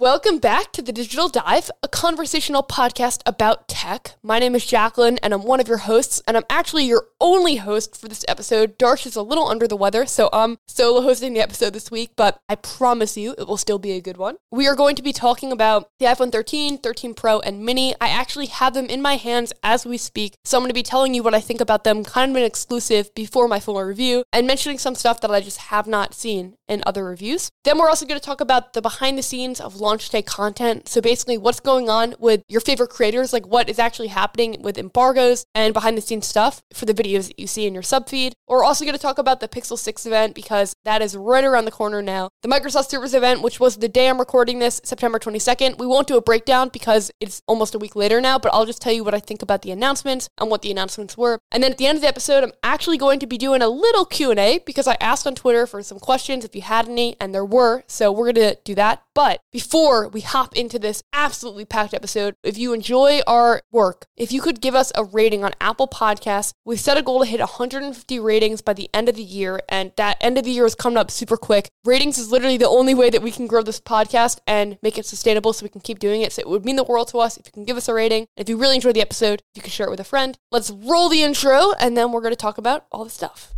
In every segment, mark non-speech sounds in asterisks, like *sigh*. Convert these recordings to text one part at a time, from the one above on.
Welcome back to the Digital Dive, a conversational podcast about tech. My name is Jacklyn, and I'm one of your hosts, and I'm actually your only host for this episode. Darsh is a little under the weather, so I'm solo hosting the episode this week, but I promise you it will still be a good one. We are going to be talking about the iPhone 13, 13 Pro, and Mini. I actually have them in my hands as we speak, so I'm going to be telling you what I think about them, kind of an exclusive before my full review, and mentioning some stuff that I just have not seen in other reviews. Then we're also going to talk about the behind the scenes of launch day content. So basically, what's going on with your favorite creators, like what is actually happening with embargoes and behind the scenes stuff for the videos that you see in your subfeed. We're also going to talk about the Pixel 6 event because that is right around the corner now. The Microsoft Surface event, which was the day I'm recording this, September 22nd. We won't do a breakdown because it's almost a week later now, but I'll just tell you what I think about the announcements and what the announcements were. And then at the end of the episode, I'm actually going to be doing a little Q&A because I asked on Twitter for some questions if you had any, and there were. So we're going to do that. But before we hop into this absolutely packed episode, if you enjoy our work, if you could give us a rating on Apple Podcasts, we set a goal to hit 150 ratings by the end of the year, and that end of the year is coming up super quick. Ratings is literally the only way that we can grow this podcast and make it sustainable so we can keep doing it. So it would mean the world to us if you can give us a rating. If you really enjoyed the episode, you can share it with a friend. Let's roll the intro, and then we're going to talk about all the stuff.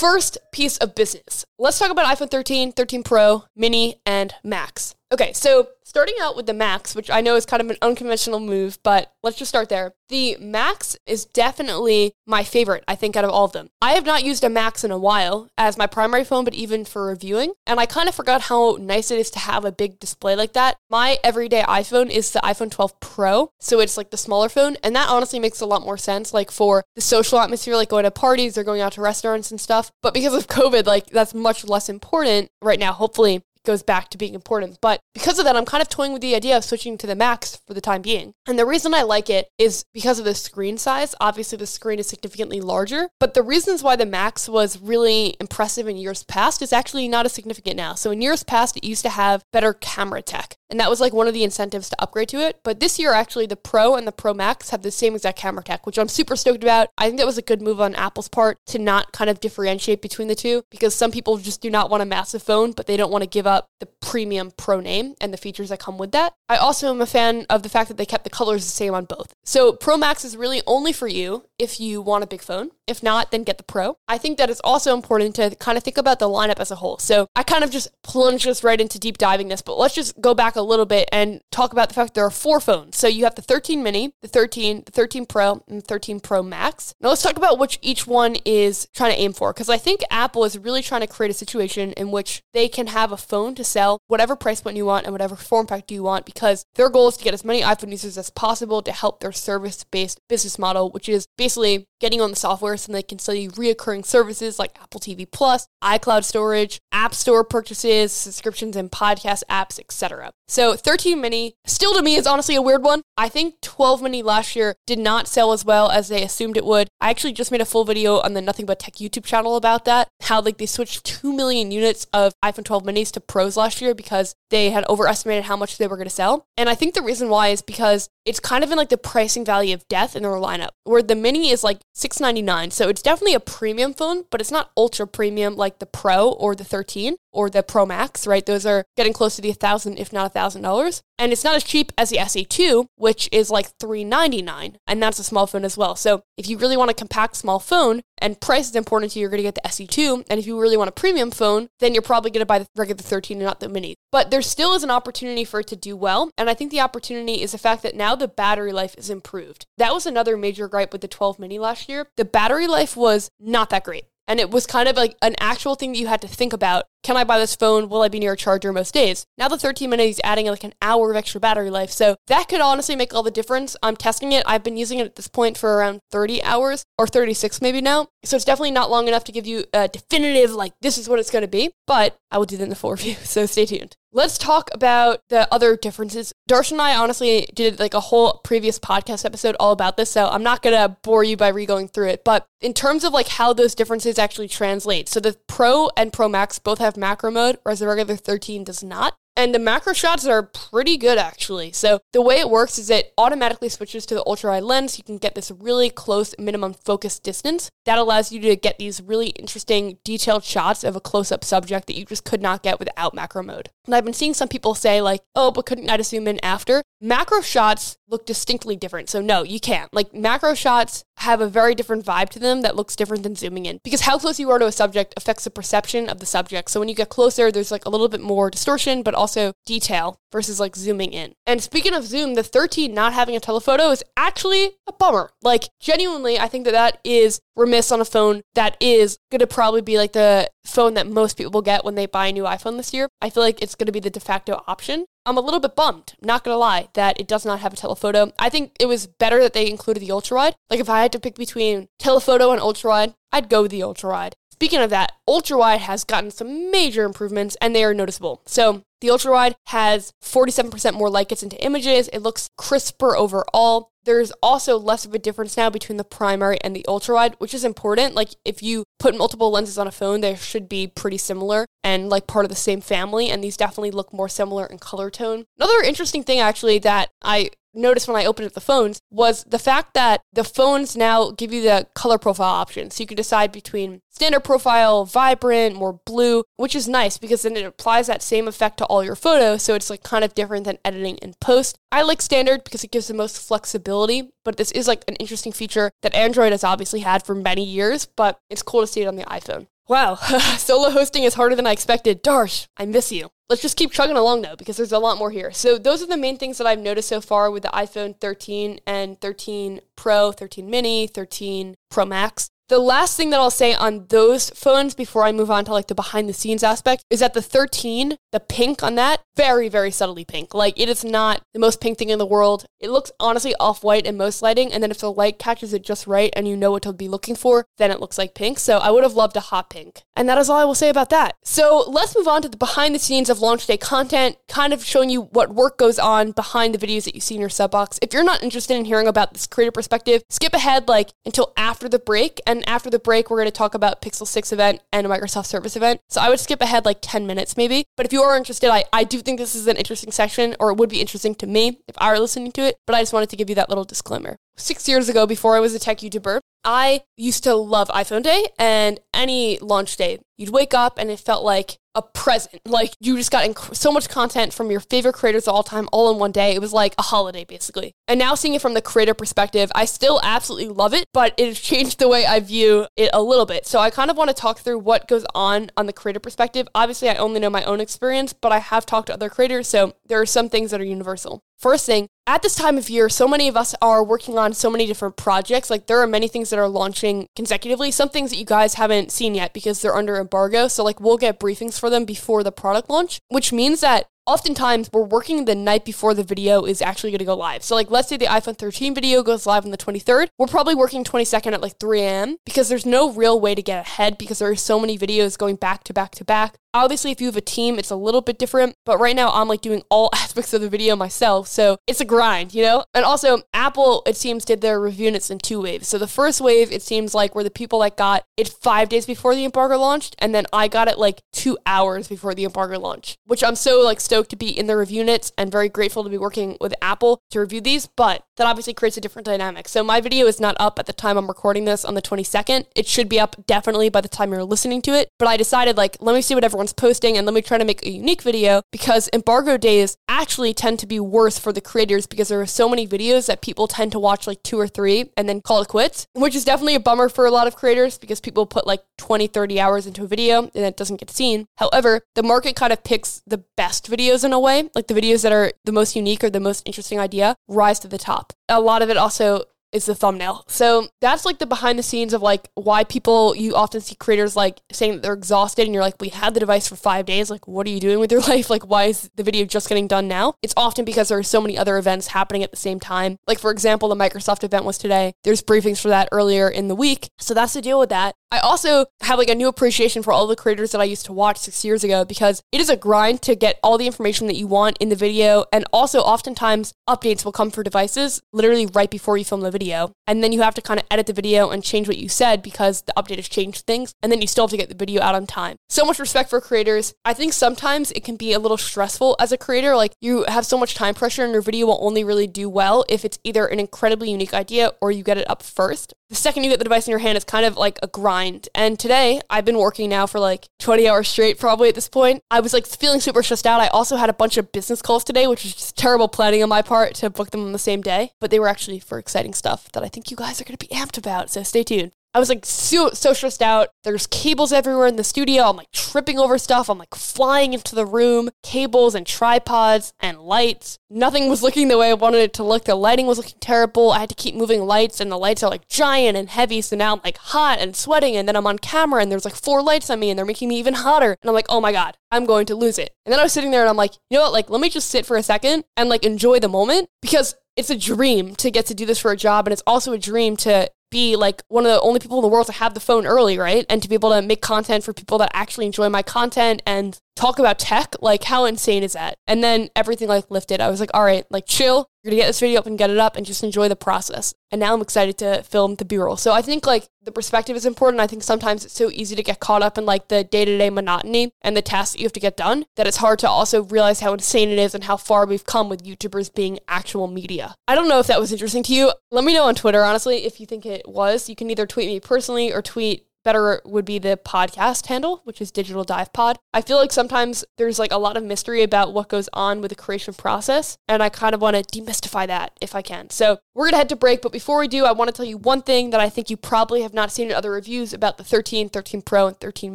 First piece of business. Let's talk about iPhone 13, 13 Pro, Mini, and Max. Okay, so starting out with the Max, which I know is kind of an unconventional move, but let's just start there. The Max is definitely my favorite, I think, out of all of them. I have not used a Max in a while as my primary phone, but even for reviewing, and I kind of forgot how nice it is to have a big display like that. My everyday iPhone is the iPhone 12 Pro, so it's like the smaller phone, and that honestly makes a lot more sense, like for the social atmosphere, like going to parties or going out to restaurants and stuff. But because of COVID, like that's much less important right now, hopefully goes back to being important. But because of that, I'm kind of toying with the idea of switching to the Max for the time being. And the reason I like it is because of the screen size. Obviously, the screen is significantly larger, but the reasons why the Max was really impressive in years past is actually not as significant now. So in years past, it used to have better camera tech. And that was like one of the incentives to upgrade to it. But this year, actually, the Pro and the Pro Max have the same exact camera tech, which I'm super stoked about. I think that was a good move on Apple's part to not kind of differentiate between the two because some people just do not want a massive phone, but they don't want to give up the premium Pro name and the features that come with that. I also am a fan of the fact that they kept the colors the same on both. So Pro Max is really only for you if you want a big phone. If not, then get the Pro. I think that it's also important to kind of think about the lineup as a whole. So I kind of just plunged us right into deep diving this, but let's just go back a little bit and talk about the fact there are four phones. So you have the 13 mini, the 13, the 13 Pro, and the 13 Pro Max. Now let's talk about which each one is trying to aim for because I think Apple is really trying to create a situation in which they can have a phone to sell whatever price point you want and whatever form factor you want because their goal is to get as many iPhone users as possible to help their service based business model, which is basically getting on the software so they can sell you reoccurring services like Apple TV Plus, iCloud storage, App Store purchases, subscriptions and podcast apps, etc. So 13 mini still to me is honestly a weird one. I think 12 mini last year did not sell as well as they assumed it would. I actually just made a full video on the Nothing But Tech YouTube channel about that. How like they switched 2 million units of iPhone 12 minis to Pros last year because they had overestimated how much they were going to sell. And I think the reason why is because it's kind of in like the pricing value of death in their lineup, where the mini is like 699. So it's definitely a premium phone, but it's not ultra premium like the Pro or the 13 or the Pro Max, right? Those are getting close to the 1000 if not $1,000. And it's not as cheap as the SE2, which is like 399, and that's a small phone as well. So if you really want a compact small phone and price is important to you, you're going to get the SE2. And if you really want a premium phone, then you're probably going to buy the regular 13 and not the mini. But there still is an opportunity for it to do well. And I think the opportunity is the fact that now the battery life is improved. That was another major gripe with the 12 mini last year. The battery life was not that great. And it was kind of like an actual thing that you had to think about. Can I buy this phone? Will I be near a charger most days? Now the 13 minutes is adding like an hour of extra battery life. So that could honestly make all the difference. I'm testing it. I've been using it at this point for around 30 hours or 36 maybe now. So it's definitely not long enough to give you a definitive, like, this is what it's going to be. But I will do that in the full *laughs* review. So stay tuned. Let's talk about the other differences. Darsh and I honestly did like a whole previous podcast episode all about this, so I'm not gonna bore you by re-going through it. But in terms of like how those differences actually translate, so the Pro and Pro Max both have macro mode, whereas the regular 13 does not. And the macro shots are pretty good actually. So the way it works is it automatically switches to the ultra wide lens. You can get this really close minimum focus distance. That allows you to get these really interesting detailed shots of a close up subject that you just could not get without macro mode. And I've been seeing some people say, like, oh, but couldn't I just zoom in after? Macro shots look distinctly different. So, no, you can't. Like, macro shots have a very different vibe to them that looks different than zooming in because how close you are to a subject affects the perception of the subject. So, when you get closer, there's like a little bit more distortion, but also detail versus like zooming in. And speaking of zoom, the 13 not having a telephoto is actually a bummer. Like, genuinely, I think that that is remiss on a phone that is going to probably be like the phone that most people will get when they buy a new iPhone this year. I feel like it's going to be the de facto option. I'm a little bit bummed, not gonna lie, that it does not have a telephoto. I think it was better that they included the ultra wide. Like if I had to pick between telephoto and ultra wide, I'd go with the ultra wide. Speaking of that, ultra wide has gotten some major improvements and they are noticeable. So the ultra wide has 47% more light gets into images. It looks crisper overall. There's also less of a difference now between the primary and the ultra wide, which is important. Like if you put multiple lenses on a phone, they should be pretty similar and like part of the same family. And these definitely look more similar in color tone. Another interesting thing actually that I noticed when I opened up the phones was the fact that the phones now give you the color profile option. So you can decide between standard profile, vibrant, more blue, which is nice because then it applies that same effect to all your photos. So it's like kind of different than editing in post. I like standard because it gives the most flexibility, but this is like an interesting feature that Android has obviously had for many years, but it's cool to see it on the iPhone. Wow, *laughs* solo hosting is harder than I expected. Darsh, I miss you. Let's just keep chugging along though, because there's a lot more here. So, those are the main things that I've noticed so far with the iPhone 13 and 13 Pro, 13 Mini, 13 Pro Max. The last thing that I'll say on those phones before I move on to like the behind the scenes aspect is that the 13, the pink on that, very, very subtly pink. Like it is not the most pink thing in the world. It looks honestly off white in most lighting. And then if the light catches it just right and you know what to be looking for, then it looks like pink. So I would have loved a hot pink. And that is all I will say about that. So let's move on to the behind the scenes of launch day content, kind of showing you what work goes on behind the videos that you see in your sub box. If you're not interested in hearing about this creator perspective, skip ahead like until after the break and after the break, we're going to talk about Pixel 6 event and Microsoft Surface event. So I would skip ahead like 10 minutes maybe. But if you are interested, I, I do think this is an interesting section, or it would be interesting to me if I were listening to it. But I just wanted to give you that little disclaimer. Six years ago, before I was a tech YouTuber, I used to love iPhone Day and any launch day. You'd wake up and it felt like a present. Like you just got inc- so much content from your favorite creators of all time all in one day. It was like a holiday basically. And now seeing it from the creator perspective, I still absolutely love it, but it has changed the way I view it a little bit. So I kind of want to talk through what goes on on the creator perspective. Obviously, I only know my own experience, but I have talked to other creators, so there are some things that are universal. First thing, at this time of year, so many of us are working on so many different projects. Like there are many things that are launching consecutively. Some things that you guys haven't seen yet because they're under embargo. So like we'll get briefings for them before the product launch, which means that oftentimes we're working the night before the video is actually going to go live. So, like, let's say the iPhone 13 video goes live on the 23rd. We're probably working 22nd at like 3 a.m. because there's no real way to get ahead because there are so many videos going back to back to back. Obviously, if you have a team, it's a little bit different, but right now I'm like doing all *laughs* aspects of the video myself, so it's a grind, you know? And also, Apple, it seems, did their review units in two waves. So the first wave, it seems like, were the people that got it five days before the embargo launched, and then I got it like two hours before the embargo launch, which I'm so like stoked to be in the review units and very grateful to be working with Apple to review these, but that obviously creates a different dynamic. So my video is not up at the time I'm recording this on the 22nd. It should be up definitely by the time you're listening to it, but I decided like, let me see what everyone everyone's posting and let me try to make a unique video because embargo days actually tend to be worse for the creators because there are so many videos that people tend to watch like two or three and then call it quits, which is definitely a bummer for a lot of creators because people put like 20, 30 hours into a video and it doesn't get seen. However, the market kind of picks the best videos in a way, like the videos that are the most unique or the most interesting idea rise to the top. A lot of it also is the thumbnail. So that's like the behind the scenes of like why people you often see creators like saying that they're exhausted and you're like, we had the device for five days. Like, what are you doing with your *laughs* life? Like, why is the video just getting done now? It's often because there are so many other events happening at the same time. Like, for example, the Microsoft event was today. There's briefings for that earlier in the week. So that's the deal with that. I also have like a new appreciation for all the creators that I used to watch six years ago because it is a grind to get all the information that you want in the video. And also, oftentimes, updates will come for devices literally right before you film the video video. And then you have to kind of edit the video and change what you said because the update has changed things. And then you still have to get the video out on time. So much respect for creators. I think sometimes it can be a little stressful as a creator. Like you have so much time pressure and your video will only really do well if it's either an incredibly unique idea or you get it up first. The second you get the device in your hand, it's kind of like a grind. And today, I've been working now for like 20 hours straight, probably at this point. I was like feeling super stressed out. I also had a bunch of business calls today, which is just terrible planning on my part to book them on the same day. But they were actually for exciting stuff that I think you guys are going to be amped about. So stay tuned. I was like so, so stressed out. There's cables everywhere in the studio. I'm like tripping over stuff. I'm like flying into the room, cables and tripods and lights. Nothing was looking the way I wanted it to look. The lighting was looking terrible. I had to keep moving lights, and the lights are like giant and heavy. So now I'm like hot and sweating, and then I'm on camera, and there's like four lights on me, and they're making me even hotter. And I'm like, oh my God, I'm going to lose it. And then I was sitting there, and I'm like, you know what? Like, let me just sit for a second and like enjoy the moment because it's a dream to get to do this for a job and it's also a dream to be like one of the only people in the world to have the phone early, right? And to be able to make content for people that actually enjoy my content and talk about tech. Like, how insane is that? And then everything like lifted. I was like, all right, like chill. You're gonna get this video up and get it up and just enjoy the process. And now I'm excited to film the B-roll. So I think like the perspective is important. I think sometimes it's so easy to get caught up in like the day-to-day monotony and the tasks that you have to get done that it's hard to also realize how insane it is and how far we've come with YouTubers being actual media. I don't know if that was interesting to you. Let me know on Twitter, honestly, if you think it was. You can either tweet me personally or tweet better would be the podcast handle, which is Digital Dive Pod. I feel like sometimes there's like a lot of mystery about what goes on with the creation process, and I kind of want to demystify that if I can. So we're gonna head to break, but before we do, I want to tell you one thing that I think you probably have not seen in other reviews about the 13, 13 Pro, and 13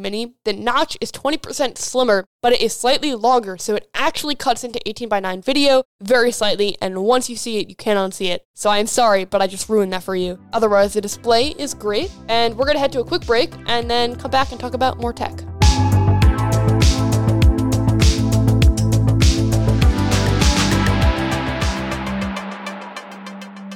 Mini. The notch is 20% slimmer, but it is slightly longer, so it actually cuts into 18 by 9 video very slightly, and once you see it, you can't unsee it. So I am sorry, but I just ruined that for you. Otherwise, the display is great, and we're gonna head to a quick break and then come back and talk about more tech.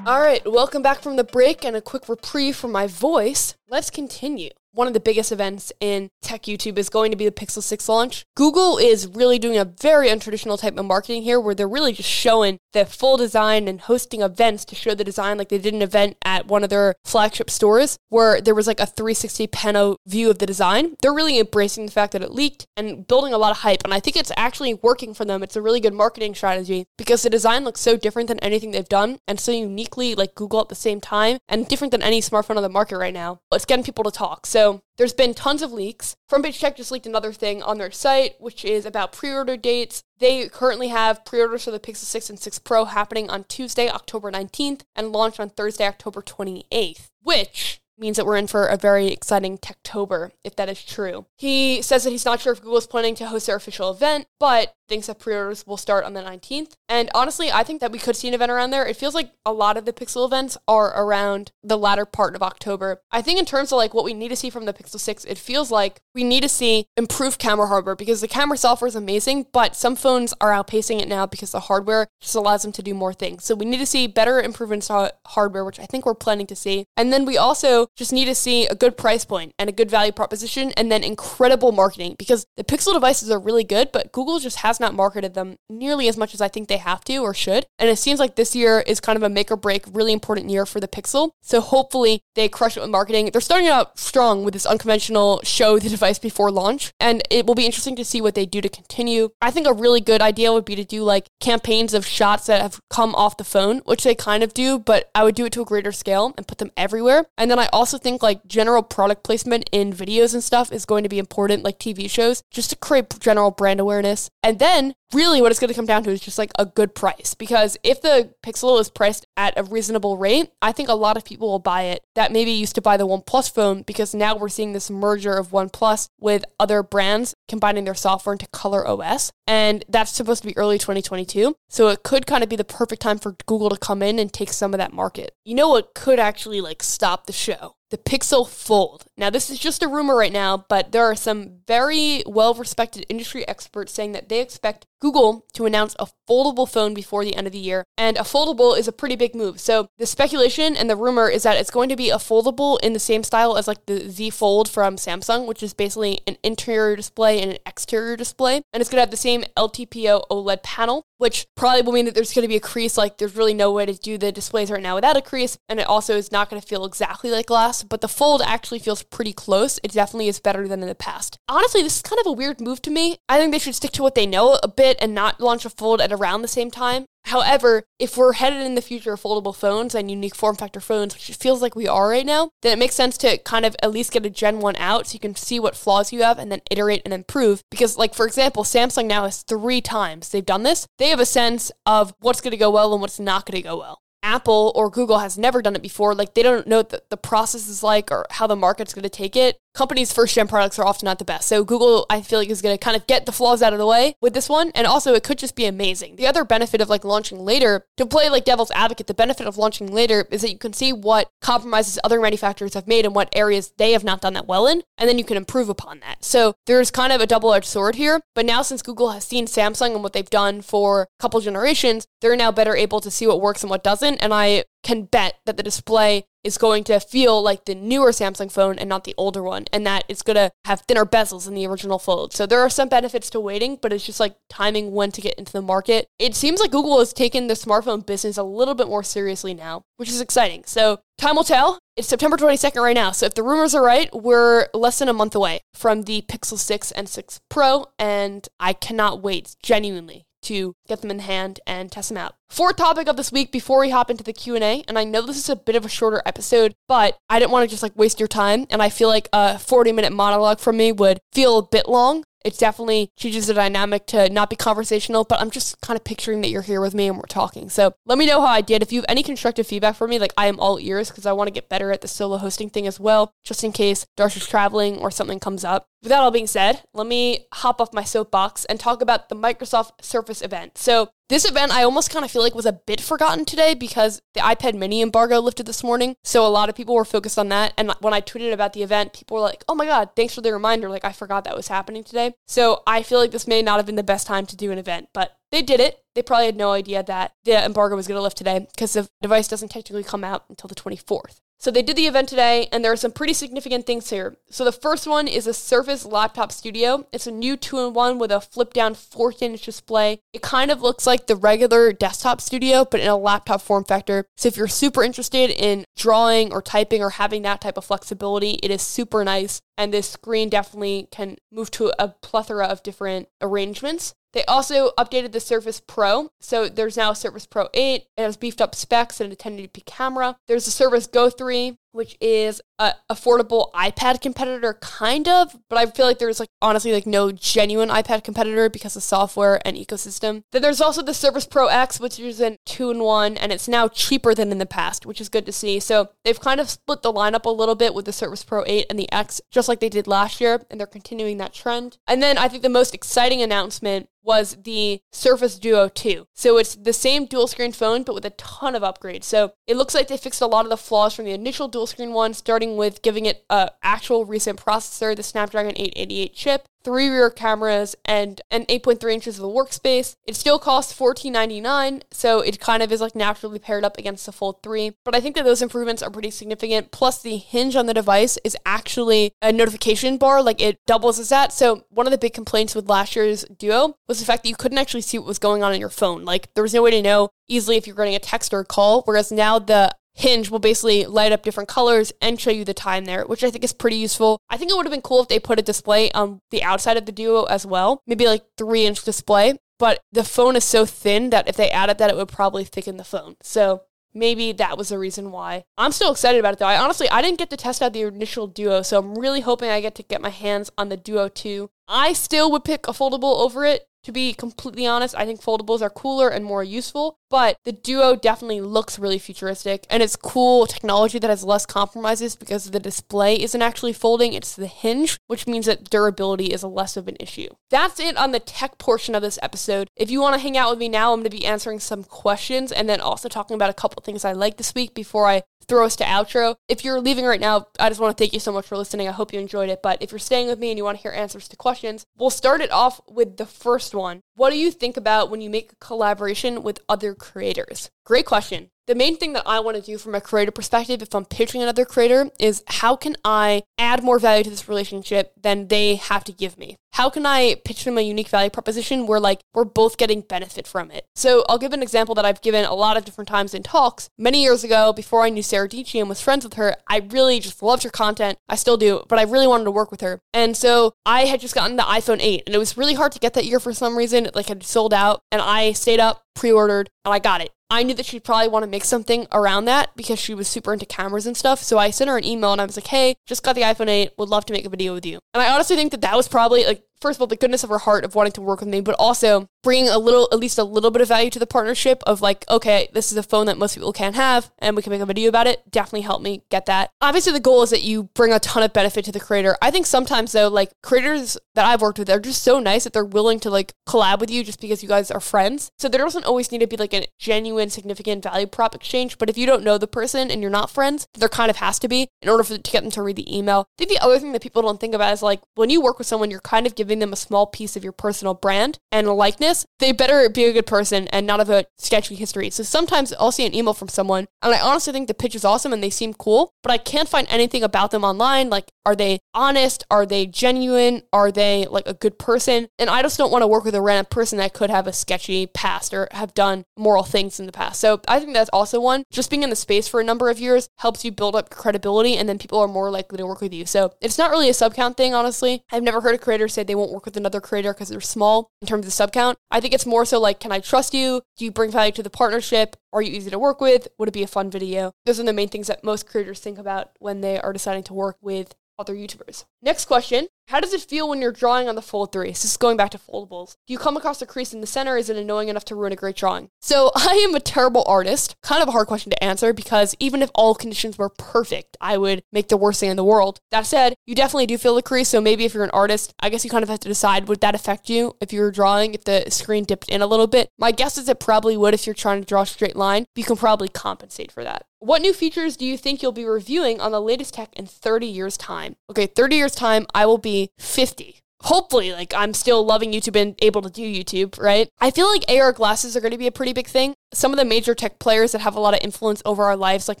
All right, welcome back from the break and a quick reprieve from my voice. Let's continue one of the biggest events in tech YouTube is going to be the Pixel 6 launch. Google is really doing a very untraditional type of marketing here where they're really just showing the full design and hosting events to show the design like they did an event at one of their flagship stores where there was like a 360 pano view of the design. They're really embracing the fact that it leaked and building a lot of hype and I think it's actually working for them. It's a really good marketing strategy because the design looks so different than anything they've done and so uniquely like Google at the same time and different than any smartphone on the market right now. It's getting people to talk. So there's been tons of leaks. FrontPage Tech just leaked another thing on their site, which is about pre-order dates. They currently have pre-orders for the Pixel 6 and 6 Pro happening on Tuesday, October 19th, and launch on Thursday, October 28th, which means that we're in for a very exciting Techtober, if that is true. He says that he's not sure if Google is planning to host their official event, but thinks that pre-orders will start on the 19th. And honestly, I think that we could see an event around there. It feels like a lot of the Pixel events are around the latter part of October. I think in terms of like what we need to see from the Pixel 6, it feels like we need to see improved camera hardware because the camera software is amazing, but some phones are outpacing it now because the hardware just allows them to do more things. So we need to see better improvements to hardware, which I think we're planning to see. And then we also just need to see a good price point and a good value proposition and then incredible marketing because the Pixel devices are really good, but Google just has not marketed them nearly as much as I think they have to or should. And it seems like this year is kind of a make or break, really important year for the Pixel. So hopefully they crush it with marketing. They're starting out strong with this unconventional show the device before launch, and it will be interesting to see what they do to continue. I think a really good idea would be to do like campaigns of shots that have come off the phone, which they kind of do, but I would do it to a greater scale and put them everywhere. And then I also think like general product placement in videos and stuff is going to be important, like TV shows, just to create general brand awareness. And then really what it's going to come down to is just like a good price because if the Pixel is priced at a reasonable rate, I think a lot of people will buy it that maybe used to buy the OnePlus phone because now we're seeing this merger of OnePlus with other brands combining their software into Color OS and that's supposed to be early 2022. So it could kind of be the perfect time for Google to come in and take some of that market. You know what could actually like stop the show? the Pixel Fold. Now, this is just a rumor right now, but there are some very well respected industry experts saying that they expect Google to announce a foldable phone before the end of the year. And a foldable is a pretty big move. So the speculation and the rumor is that it's going to be a foldable in the same style as like the Z Fold from Samsung, which is basically an interior display and an exterior display. And it's going to have the same LTPO OLED panel, which probably will mean that there's going to be a crease. Like there's really no way to do the displays right now without a crease. And it also is not going to feel exactly like glass, but the fold actually feels pretty close. It definitely is better than in the past. Honestly, this is kind of a weird move to me. I think they should stick to what they know a bit and not launch a fold at around the same time. However, if we're headed in the future of foldable phones and unique form factor phones, which it feels like we are right now, then it makes sense to kind of at least get a Gen 1 out so you can see what flaws you have and then iterate and improve. Because, like, for example, Samsung now has three times they've done this. They have a sense of what's going to go well and what's not going to go well. Apple or Google has never done it before. Like they don't know what the process is like or how the market's going to take it. Companies' first gen products are often not the best. So Google, I feel like, is going to kind of get the flaws out of the way with this one. And also, it could just be amazing. The other benefit of like launching later, to play like devil's advocate, the benefit of launching later is that you can see what compromises other manufacturers have made and what areas they have not done that well in. And then you can improve upon that. So there's kind of a double edged sword here. But now, since Google has seen Samsung and what they've done for a couple generations, they're now better able to see what works and what doesn't. And I can bet that the display is going to feel like the newer Samsung phone and not the older one, and that it's going to have thinner bezels than the original Fold. So there are some benefits to waiting, but it's just like timing when to get into the market. It seems like Google has taken the smartphone business a little bit more seriously now, which is exciting. So time will tell. It's September 22nd right now. So if the rumors are right, we're less than a month away from the Pixel 6 and 6 Pro, and I cannot wait, genuinely to get them in hand and test them out. Fourth topic of this week before we hop into the Q&A, and I know this is a bit of a shorter episode, but I didn't want to just like waste your time, and I feel like a 40 minute monologue from me would feel a bit long. It definitely changes the dynamic to not be conversational, but I'm just kind of picturing that you're here with me and we're talking. So let me know how I did. If you have any constructive feedback for me, like I am all ears because I want to get better at the solo hosting thing as well, just in case Darsh's traveling or something comes up. With that all being said, let me hop off my soapbox and talk about the Microsoft Surface event. So, this event I almost kind of feel like was a bit forgotten today because the iPad mini embargo lifted this morning. So, a lot of people were focused on that. And when I tweeted about the event, people were like, oh my God, thanks for the reminder. Like, I forgot that was happening today. So, I feel like this may not have been the best time to do an event, but they did it. They probably had no idea that the embargo was going to lift today because the device doesn't technically come out until the 24th. So they did the event today, and there are some pretty significant things here. So the first one is a Surface Laptop Studio. It's a new two-in-one with a flip-down 14-inch display. It kind of looks like the regular desktop studio, but in a laptop form factor. So if you're super interested in drawing or typing or having that type of flexibility, it is super nice. And this screen definitely can move to a plethora of different arrangements. They also updated the Surface Pro. So there's now a Surface Pro 8. It has beefed up specs and a 1080p camera. There's a Surface Go 3, which is a affordable iPad competitor, kind of, but I feel like there's like honestly like no genuine iPad competitor because of software and ecosystem. Then there's also the Surface Pro X, which is in two in one, and it's now cheaper than in the past, which is good to see. So they've kind of split the lineup a little bit with the Surface Pro 8 and the X, just like they did last year, and they're continuing that trend. And then I think the most exciting announcement was the Surface Duo 2. So it's the same dual screen phone, but with a ton of upgrades. So it looks like they fixed a lot of the flaws from the initial dual screen one, starting with giving it a actual recent processor, the Snapdragon 888 chip, three rear cameras, and an 8.3 inches of the workspace. It still costs $14.99, so it kind of is like naturally paired up against the Fold 3. But I think that those improvements are pretty significant. Plus, the hinge on the device is actually a notification bar, like it doubles as that. So one of the big complaints with last year's Duo was the fact that you couldn't actually see what was going on in your phone. Like there was no way to know easily if you're getting a text or a call, whereas now the Hinge will basically light up different colors and show you the time there, which I think is pretty useful. I think it would have been cool if they put a display on the outside of the Duo as well, maybe like three inch display. But the phone is so thin that if they added that, it would probably thicken the phone. So maybe that was the reason why. I'm still excited about it though. I honestly I didn't get to test out the initial Duo, so I'm really hoping I get to get my hands on the Duo 2. I still would pick a foldable over it to be completely honest, I think foldables are cooler and more useful, but the Duo definitely looks really futuristic and it's cool technology that has less compromises because the display isn't actually folding, it's the hinge, which means that durability is less of an issue. That's it on the tech portion of this episode. If you want to hang out with me now, I'm going to be answering some questions and then also talking about a couple things I like this week before I throw us to outro. If you're leaving right now, I just want to thank you so much for listening. I hope you enjoyed it. But if you're staying with me and you want to hear answers to questions, we'll start it off with the first one, what do you think about when you make a collaboration with other creators? Great question the main thing that I want to do from a creator perspective, if I'm pitching another creator, is how can I add more value to this relationship than they have to give me? How can I pitch them a unique value proposition where like we're both getting benefit from it? So I'll give an example that I've given a lot of different times in talks. Many years ago, before I knew Sarah Dietschy and was friends with her, I really just loved her content. I still do, but I really wanted to work with her. And so I had just gotten the iPhone 8 and it was really hard to get that year for some reason. Like had sold out and I stayed up, pre-ordered, and I got it. I knew that she'd probably want to make something around that because she was super into cameras and stuff. So I sent her an email and I was like, hey, just got the iPhone 8, would love to make a video with you. And I honestly think that that was probably like first of all, the goodness of her heart of wanting to work with me, but also bringing a little, at least a little bit of value to the partnership of like, okay, this is a phone that most people can't have and we can make a video about it. Definitely help me get that. Obviously, the goal is that you bring a ton of benefit to the creator. I think sometimes though, like creators that I've worked with are just so nice that they're willing to like collab with you just because you guys are friends. So there doesn't always need to be like a genuine, significant value prop exchange. But if you don't know the person and you're not friends, there kind of has to be in order for to get them to read the email. I think the other thing that people don't think about is like when you work with someone, you're kind of giving giving them a small piece of your personal brand and likeness, they better be a good person and not have a sketchy history. So sometimes I'll see an email from someone and I honestly think the pitch is awesome and they seem cool, but I can't find anything about them online. Like, are they honest? Are they genuine? Are they like a good person? And I just don't want to work with a random person that could have a sketchy past or have done moral things in the past. So I think that's also one. Just being in the space for a number of years helps you build up credibility and then people are more likely to work with you. So it's not really a sub count thing, honestly. I've never heard a creator say they won't work with another creator because they're small in terms of sub count. I think it's more so like, can I trust you? Do you bring value to the partnership? Are you easy to work with? Would it be a fun video? Those are the main things that most creators think about when they are deciding to work with other YouTubers. Next question How does it feel when you're drawing on the Fold 3? This is going back to foldables. Do you come across a crease in the center? Is it annoying enough to ruin a great drawing? So, *laughs* I am a terrible artist. Kind of a hard question to answer because even if all conditions were perfect, I would make the worst thing in the world. That said, you definitely do feel the crease. So, maybe if you're an artist, I guess you kind of have to decide would that affect you if you were drawing, if the screen dipped in a little bit? My guess is it probably would if you're trying to draw a straight line. You can probably compensate for that. What new features do you think you'll be reviewing on the latest tech in 30 years' time? Okay, 30 years' time, I will be 50 hopefully like I'm still loving YouTube and able to do YouTube, right? I feel like AR glasses are going to be a pretty big thing. Some of the major tech players that have a lot of influence over our lives, like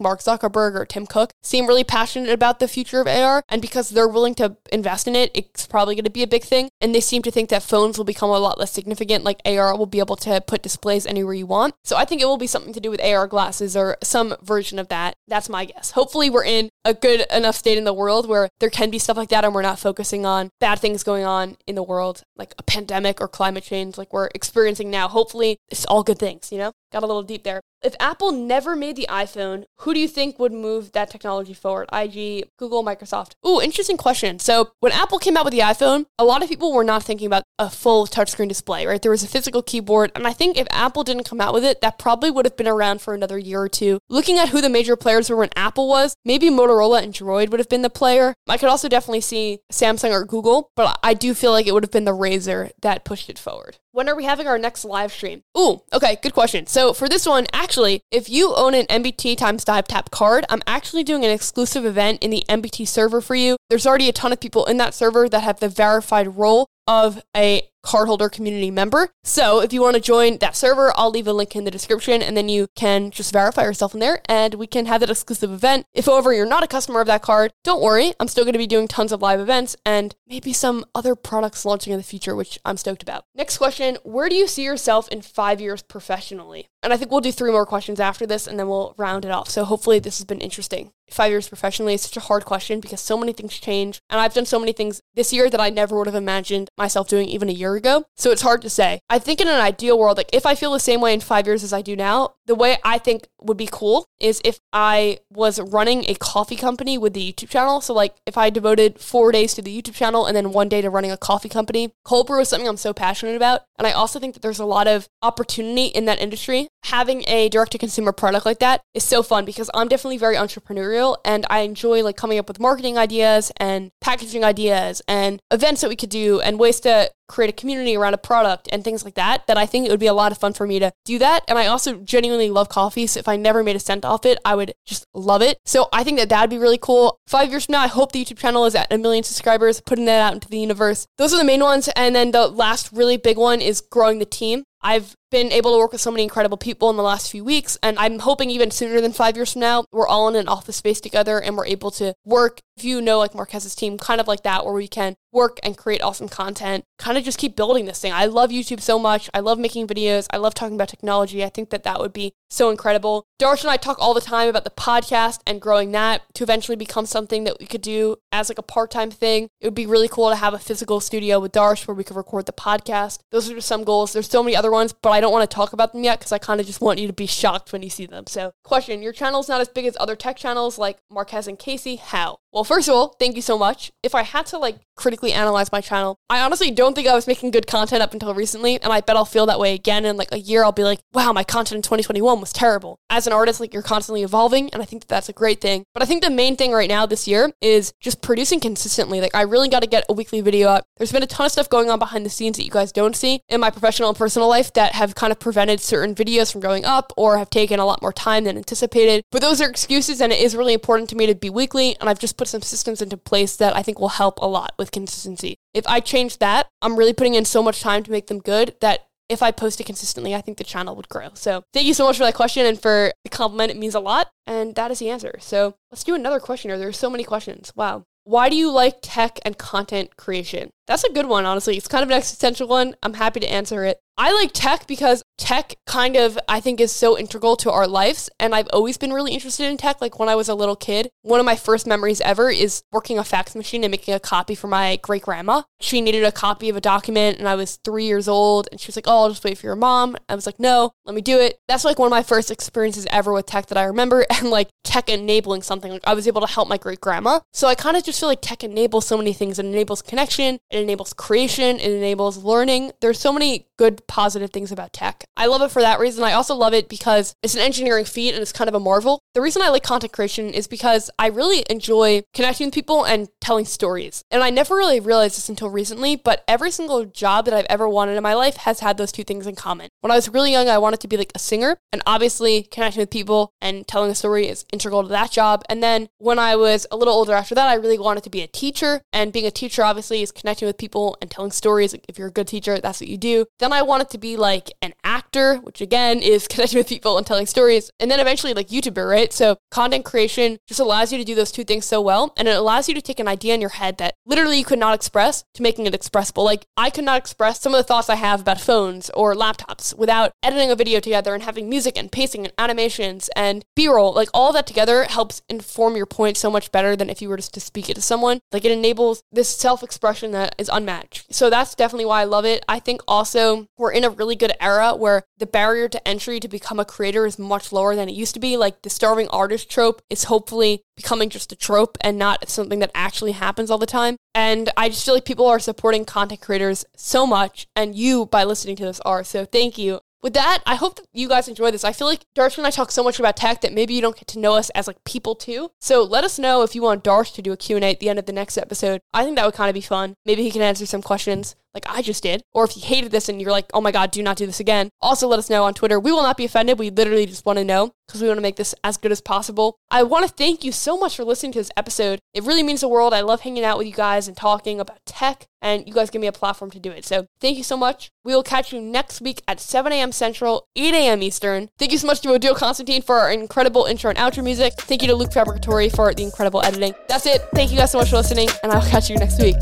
Mark Zuckerberg or Tim Cook, seem really passionate about the future of AR. And because they're willing to invest in it, it's probably going to be a big thing. And they seem to think that phones will become a lot less significant, like AR will be able to put displays anywhere you want. So I think it will be something to do with AR glasses or some version of that. That's my guess. Hopefully, we're in a good enough state in the world where there can be stuff like that and we're not focusing on bad things going on in the world, like a pandemic or climate change, like we're experiencing now. Hopefully, it's all good things, you know? Got a little deep there. If Apple never made the iPhone, who do you think would move that technology forward? IG, Google, Microsoft? Ooh, interesting question. So, when Apple came out with the iPhone, a lot of people were not thinking about a full touchscreen display, right? There was a physical keyboard, and I think if Apple didn't come out with it, that probably would have been around for another year or two. Looking at who the major players were when Apple was, maybe Motorola and Droid would have been the player. I could also definitely see Samsung or Google, but I do feel like it would have been the Razr that pushed it forward. When are we having our next live stream? Ooh, okay, good question. So for this one, actually, if you own an NBT times dive tap card, I'm actually doing an exclusive event in the NBT server for you. There's already a ton of people in that server that have the verified role of a cardholder community member. So if you want to join that server, I'll leave a link in the description and then you can just verify yourself in there and we can have that exclusive event. If however you're not a customer of that card, don't worry. I'm still going to be doing tons of live events and maybe some other products launching in the future, which I'm stoked about. Next question, where do you see yourself in five years professionally? And I think we'll do three more questions after this and then we'll round it off. So hopefully this has been interesting. Five years professionally is such a hard question because so many things change. And I've done so many things this year that I never would have imagined myself doing even a year ago. So it's hard to say. I think in an ideal world, like if I feel the same way in five years as I do now, the way I think would be cool is if I was running a coffee company with the YouTube channel. So like if I devoted four days to the YouTube channel and then one day to running a coffee company. Cold brew is something I'm so passionate about. And I also think that there's a lot of opportunity in that industry. Having a direct to consumer product like that is so fun because I'm definitely very entrepreneurial and I enjoy like coming up with marketing ideas and packaging ideas and events that we could do and ways to create a community around a product and things like that, that I think it would be a lot of fun for me to do that. And I also genuinely love coffee. So if I never made a cent off it, I would just love it. So I think that that'd be really cool. Five years from now, I hope the YouTube channel is at a million subscribers, putting that out into the universe. Those are the main ones. And then the last really big one is growing the team. I've been able to work with so many incredible people in the last few weeks, and I'm hoping even sooner than five years from now, we're all in an office space together and we're able to work. If you know, like Marques's team, kind of like that, where we can work and create awesome content, kind of just keep building this thing. I love YouTube so much. I love making videos. I love talking about technology. I think that that would be so incredible. Darsh and I talk all the time about the podcast and growing that to eventually become something that we could do as like a part-time thing. It would be really cool to have a physical studio with Darsh where we could record the podcast. Those are just some goals. There's so many other ones, but I don't want to talk about them yet because I kind of just want you to be shocked when you see them. So, question Your channel's not as big as other tech channels like Marques and Casey. How? Well, first of all, thank you so much. If I had to like critically analyze my channel, I honestly don't think I was making good content up until recently, and I bet I'll feel that way again in like a year. I'll be like, wow, my content in 2021 was terrible. As an artist, like you're constantly evolving, and I think that that's a great thing. But I think the main thing right now this year is just producing consistently. Like I really got to get a weekly video up. There's been a ton of stuff going on behind the scenes that you guys don't see in my professional and personal life that have kind of prevented certain videos from going up or have taken a lot more time than anticipated. But those are excuses, and it is really important to me to be weekly, and I've just put some systems into place that I think will help a lot with consistency. If I change that, I'm really putting in so much time to make them good that if I post it consistently, I think the channel would grow. So thank you so much for that question and for the compliment. It means a lot. And that is the answer. So let's do another question. There's so many questions. Wow. Why do you like tech and content creation? That's a good one, honestly. It's kind of an existential one. I'm happy to answer it. I like tech because tech kind of, I think, is so integral to our lives. And I've always been really interested in tech. Like when I was a little kid, one of my first memories ever is working a fax machine and making a copy for my great grandma. She needed a copy of a document and I was three years old. And she was like, Oh, I'll just wait for your mom. I was like, No, let me do it. That's like one of my first experiences ever with tech that I remember. *laughs* And like tech enabling something. Like I was able to help my great grandma. So I kind of just feel like tech enables so many things. It enables connection, it enables creation, it enables learning. There's so many good positive things about tech. I love it for that reason. I also love it because it's an engineering feat and it's kind of a marvel. The reason I like content creation is because I really enjoy connecting with people and telling stories. And I never really realized this until recently, but every single job that I've ever wanted in my life has had those two things in common. When I was really young, I wanted to be like a singer, and obviously connecting with people and telling a story is integral to that job. And then when I was a little older after that, I really wanted to be a teacher, and being a teacher obviously is connecting with people and telling stories. If you're a good teacher, that's what you do. Then I wanted to be like an actor, which again is *laughs* connecting with people and telling stories. And then eventually like YouTuber, right? So content creation just allows you to do those two things so well. And it allows you to take an idea in your head that literally you could not express to making it expressible. Like I could not express some of the thoughts I have about phones or laptops without editing a video together and having music and pacing and animations and B-roll. Like all that together helps inform your point so much better than if you were just to speak it to someone. Like it enables this self-expression that is unmatched. So that's definitely why I love it. I think also we're in a really good era where the barrier to entry to become a creator is much lower than it used to be. Like the starving artist trope is hopefully becoming just a trope and not something that actually happens all the time. And I just feel like people are supporting content creators so much, and you by listening to this are. So thank you with that, I hope that you guys enjoy this. I feel like Darsh and I talk so much about tech that maybe you don't get to know us as like people too. So let us know if you want Darsh to do a Q&A at the end of the next episode. I think that would kind of be fun. Maybe he can answer some questions like I just did. Or if you hated this and you're like, oh my God, do not do this again. Also let us know on Twitter. We will not be offended. We literally just want to know because we want to make this as good as possible. I want to thank you so much for listening to this episode. It really means the world. I love hanging out with you guys and talking about tech, and you guys give me a platform to do it. So thank you so much. We will catch you next week at 7 a.m. Central, 8 a.m. Eastern. Thank you so much to Adil Constantine for our incredible intro and outro music. Thank you to Luke Fabricatori for the incredible editing. That's it. Thank you guys so much for listening, and I'll catch you next week.